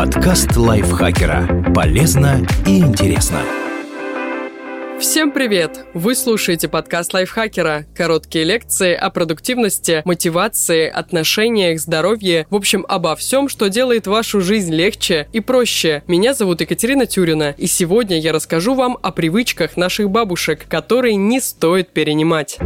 Подкаст лайфхакера. Полезно и интересно. Всем привет! Вы слушаете подкаст лайфхакера. Короткие лекции о продуктивности, мотивации, отношениях, здоровье, в общем, обо всем, что делает вашу жизнь легче и проще. Меня зовут Екатерина Тюрина, и сегодня я расскажу вам о привычках наших бабушек, которые не стоит перенимать.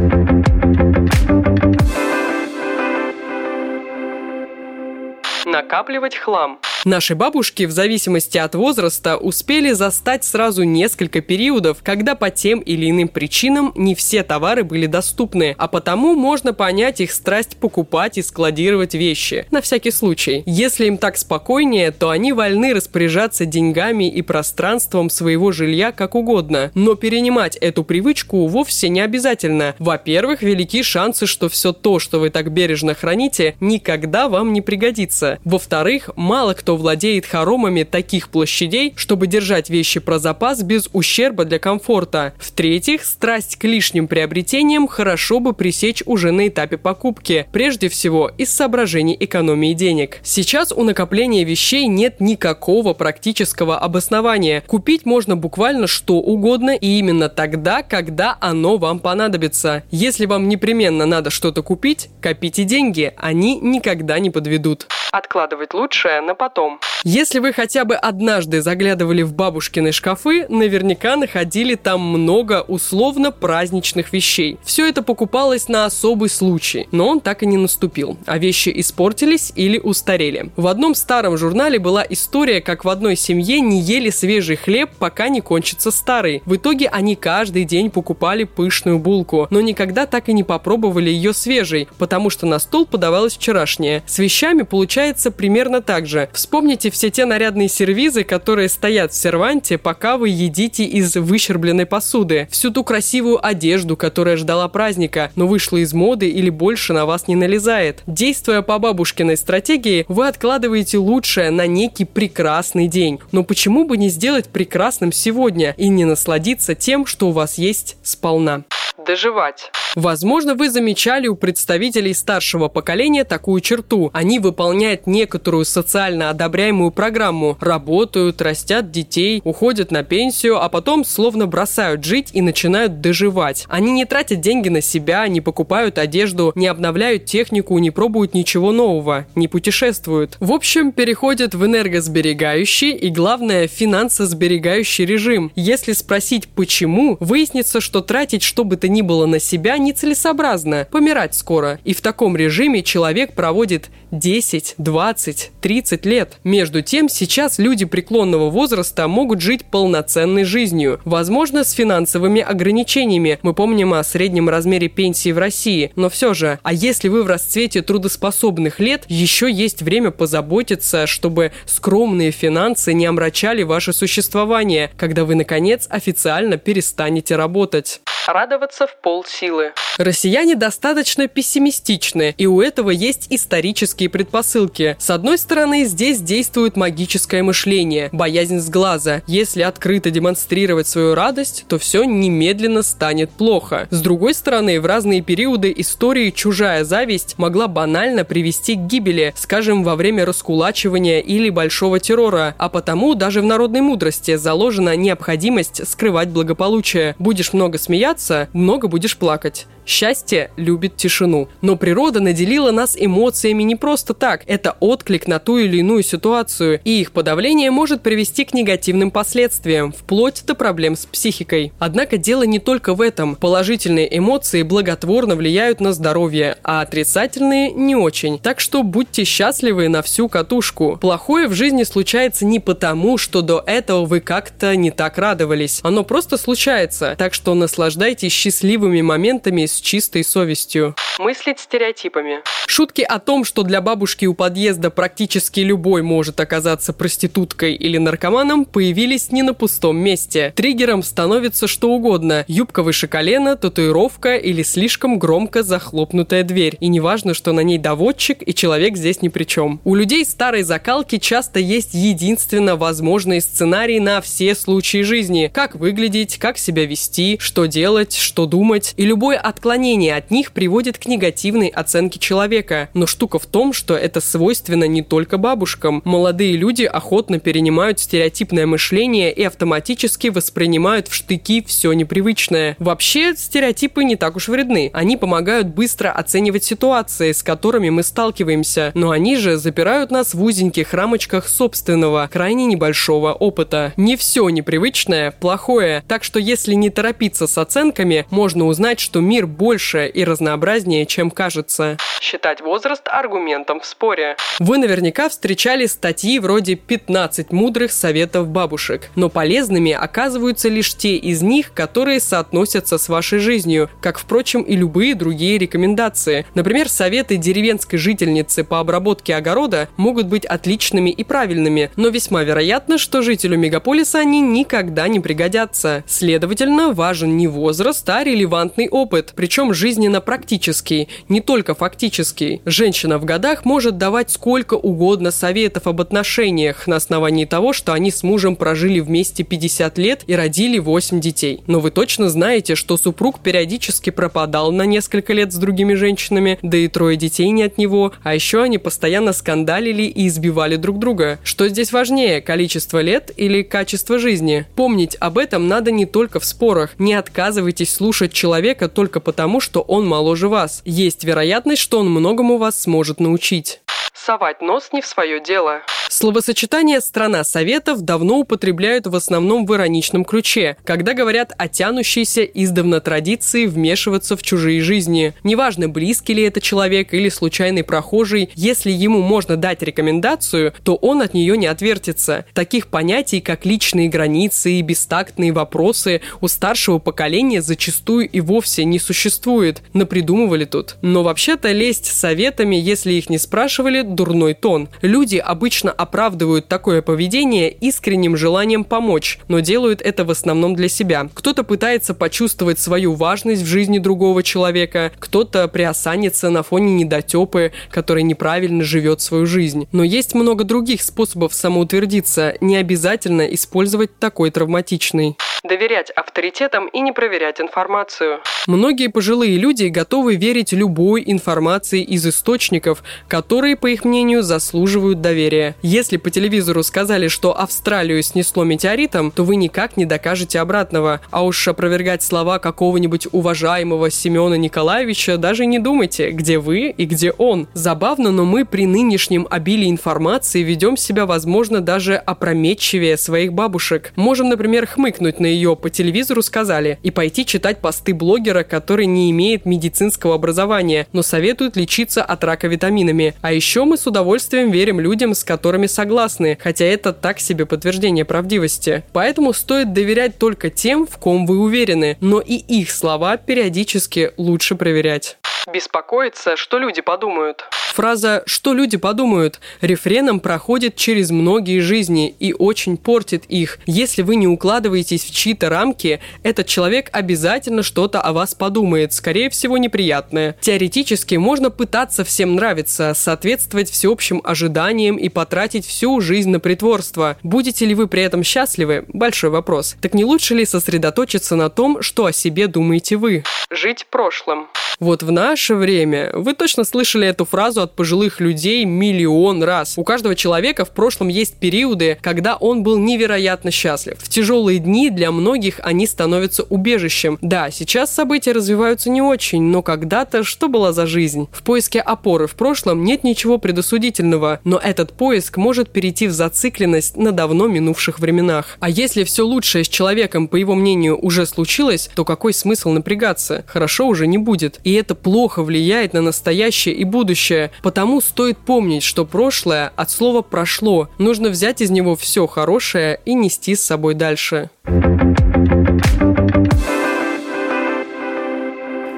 Накапливать хлам. Наши бабушки, в зависимости от возраста, успели застать сразу несколько периодов, когда по тем или иным причинам не все товары были доступны, а потому можно понять их страсть покупать и складировать вещи, на всякий случай. Если им так спокойнее, то они вольны распоряжаться деньгами и пространством своего жилья как угодно. Но перенимать эту привычку вовсе не обязательно. Во-первых, велики шансы, что все то, что вы так бережно храните, никогда вам не пригодится. Во-вторых, мало кто владеет хоромами таких площадей, чтобы держать вещи про запас без ущерба для комфорта. В-третьих, страсть к лишним приобретениям хорошо бы пресечь уже на этапе покупки, прежде всего из соображений экономии денег. Сейчас у накопления вещей нет никакого практического обоснования. Купить можно буквально что угодно и именно тогда, когда оно вам понадобится. Если вам непременно надо что-то купить, копите деньги, они никогда не подведут. Откладывать лучшее на потом. Если вы хотя бы однажды заглядывали в бабушкины шкафы, наверняка находили там много условно праздничных вещей. Все это покупалось на особый случай, но он так и не наступил, а вещи испортились или устарели. В одном старом журнале была история, как в одной семье не ели свежий хлеб, пока не кончится старый. В итоге они каждый день покупали пышную булку, но никогда так и не попробовали ее свежей, потому что на стол подавалась вчерашняя. С вещами получается примерно так же. Вспомните все те нарядные сервизы, которые стоят в серванте, пока вы едите из выщербленной посуды. Всю ту красивую одежду, которая ждала праздника, но вышла из моды или больше на вас не налезает. Действуя по бабушкиной стратегии, вы откладываете лучшее на некий прекрасный день. Но почему бы не сделать прекрасным сегодня и не насладиться тем, что у вас есть сполна? Доживать. Возможно, вы замечали у представителей старшего поколения такую черту. Они выполняют некоторую социально одобряемую программу, работают, растят детей, уходят на пенсию, а потом словно бросают жить и начинают доживать. Они не тратят деньги на себя, не покупают одежду, не обновляют технику, не пробуют ничего нового, не путешествуют. В общем, переходят в энергосберегающий и, главное, финансосберегающий режим. Если спросить почему, выяснится, что тратить что бы то было на себя нецелесообразно. Помирать скоро. И в таком режиме человек проводит 10, 20, 30 лет. Между тем, сейчас люди преклонного возраста могут жить полноценной жизнью. Возможно, с финансовыми ограничениями. Мы помним о среднем размере пенсии в России. Но все же, а если вы в расцвете трудоспособных лет, еще есть время позаботиться, чтобы скромные финансы не омрачали ваше существование, когда вы, наконец, официально перестанете работать радоваться в полсилы. Россияне достаточно пессимистичны, и у этого есть исторические предпосылки. С одной стороны, здесь действует магическое мышление, боязнь с глаза. Если открыто демонстрировать свою радость, то все немедленно станет плохо. С другой стороны, в разные периоды истории чужая зависть могла банально привести к гибели, скажем, во время раскулачивания или большого террора, а потому даже в народной мудрости заложена необходимость скрывать благополучие. Будешь много смеяться, много будешь плакать. Счастье любит тишину. Но природа наделила нас эмоциями не просто так. Это отклик на ту или иную ситуацию, и их подавление может привести к негативным последствиям, вплоть до проблем с психикой. Однако дело не только в этом. Положительные эмоции благотворно влияют на здоровье, а отрицательные не очень. Так что будьте счастливы на всю катушку. Плохое в жизни случается не потому, что до этого вы как-то не так радовались. Оно просто случается. Так что наслаждайтесь счастливыми моментами с чистой совестью. Мыслить стереотипами. Шутки о том, что для бабушки у подъезда практически любой может оказаться проституткой или наркоманом, появились не на пустом месте. Триггером становится что угодно. Юбка выше колена, татуировка или слишком громко захлопнутая дверь. И неважно, что на ней доводчик и человек здесь ни при чем. У людей старой закалки часто есть единственно возможные сценарии на все случаи жизни. Как выглядеть, как себя вести, что делать, что думать. И любой отказ отклонение от них приводит к негативной оценке человека. Но штука в том, что это свойственно не только бабушкам. Молодые люди охотно перенимают стереотипное мышление и автоматически воспринимают в штыки все непривычное. Вообще, стереотипы не так уж вредны. Они помогают быстро оценивать ситуации, с которыми мы сталкиваемся. Но они же запирают нас в узеньких рамочках собственного, крайне небольшого опыта. Не все непривычное – плохое. Так что если не торопиться с оценками, можно узнать, что мир больше и разнообразнее, чем кажется. Считать возраст аргументом в споре. Вы наверняка встречали статьи вроде «15 мудрых советов бабушек», но полезными оказываются лишь те из них, которые соотносятся с вашей жизнью, как, впрочем, и любые другие рекомендации. Например, советы деревенской жительницы по обработке огорода могут быть отличными и правильными, но весьма вероятно, что жителю мегаполиса они никогда не пригодятся. Следовательно, важен не возраст, а релевантный опыт, причем жизненно практический, не только фактический. Женщина в годах может давать сколько угодно советов об отношениях на основании того, что они с мужем прожили вместе 50 лет и родили 8 детей. Но вы точно знаете, что супруг периодически пропадал на несколько лет с другими женщинами, да и трое детей не от него, а еще они постоянно скандалили и избивали друг друга. Что здесь важнее, количество лет или качество жизни? Помнить об этом надо не только в спорах. Не отказывайтесь слушать человека только потому, что он моложе вас. Есть вероятность, что он многому вас сможет научить совать нос не в свое дело. Словосочетание «страна советов» давно употребляют в основном в ироничном ключе, когда говорят о тянущейся издавна традиции вмешиваться в чужие жизни. Неважно, близкий ли это человек или случайный прохожий, если ему можно дать рекомендацию, то он от нее не отвертится. Таких понятий, как личные границы и бестактные вопросы, у старшего поколения зачастую и вовсе не существует. Напридумывали тут. Но вообще-то лезть советами, если их не спрашивали, дурной тон. Люди обычно оправдывают такое поведение искренним желанием помочь, но делают это в основном для себя. Кто-то пытается почувствовать свою важность в жизни другого человека, кто-то приосанится на фоне недотепы, который неправильно живет свою жизнь. Но есть много других способов самоутвердиться, не обязательно использовать такой травматичный доверять авторитетам и не проверять информацию. Многие пожилые люди готовы верить любой информации из источников, которые, по их мнению, заслуживают доверия. Если по телевизору сказали, что Австралию снесло метеоритом, то вы никак не докажете обратного. А уж опровергать слова какого-нибудь уважаемого Семена Николаевича даже не думайте, где вы и где он. Забавно, но мы при нынешнем обилии информации ведем себя, возможно, даже опрометчивее своих бабушек. Можем, например, хмыкнуть на ее по телевизору сказали, и пойти читать посты блогера, который не имеет медицинского образования, но советует лечиться от рака витаминами. А еще мы с удовольствием верим людям, с которыми согласны, хотя это так себе подтверждение правдивости. Поэтому стоит доверять только тем, в ком вы уверены, но и их слова периодически лучше проверять беспокоиться, что люди подумают. Фраза «что люди подумают» рефреном проходит через многие жизни и очень портит их. Если вы не укладываетесь в чьи-то рамки, этот человек обязательно что-то о вас подумает, скорее всего неприятное. Теоретически можно пытаться всем нравиться, соответствовать всеобщим ожиданиям и потратить всю жизнь на притворство. Будете ли вы при этом счастливы? Большой вопрос. Так не лучше ли сосредоточиться на том, что о себе думаете вы? Жить прошлым. Вот в наше время вы точно слышали эту фразу от пожилых людей миллион раз. У каждого человека в прошлом есть периоды, когда он был невероятно счастлив. В тяжелые дни для многих они становятся убежищем. Да, сейчас события развиваются не очень, но когда-то что была за жизнь? В поиске опоры в прошлом нет ничего предосудительного, но этот поиск может перейти в зацикленность на давно минувших временах. А если все лучшее с человеком, по его мнению, уже случилось, то какой смысл напрягаться? Хорошо уже не будет и это плохо влияет на настоящее и будущее. Потому стоит помнить, что прошлое от слова «прошло». Нужно взять из него все хорошее и нести с собой дальше.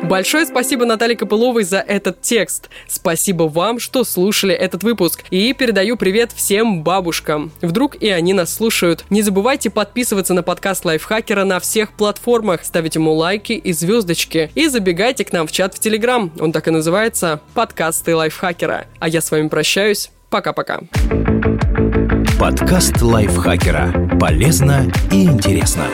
Большое спасибо Наталье Копыловой за этот текст. Спасибо вам, что слушали этот выпуск. И передаю привет всем бабушкам. Вдруг и они нас слушают. Не забывайте подписываться на подкаст Лайфхакера на всех платформах, ставить ему лайки и звездочки. И забегайте к нам в чат в Телеграм. Он так и называется «Подкасты Лайфхакера». А я с вами прощаюсь. Пока-пока. Подкаст Лайфхакера. Полезно и интересно.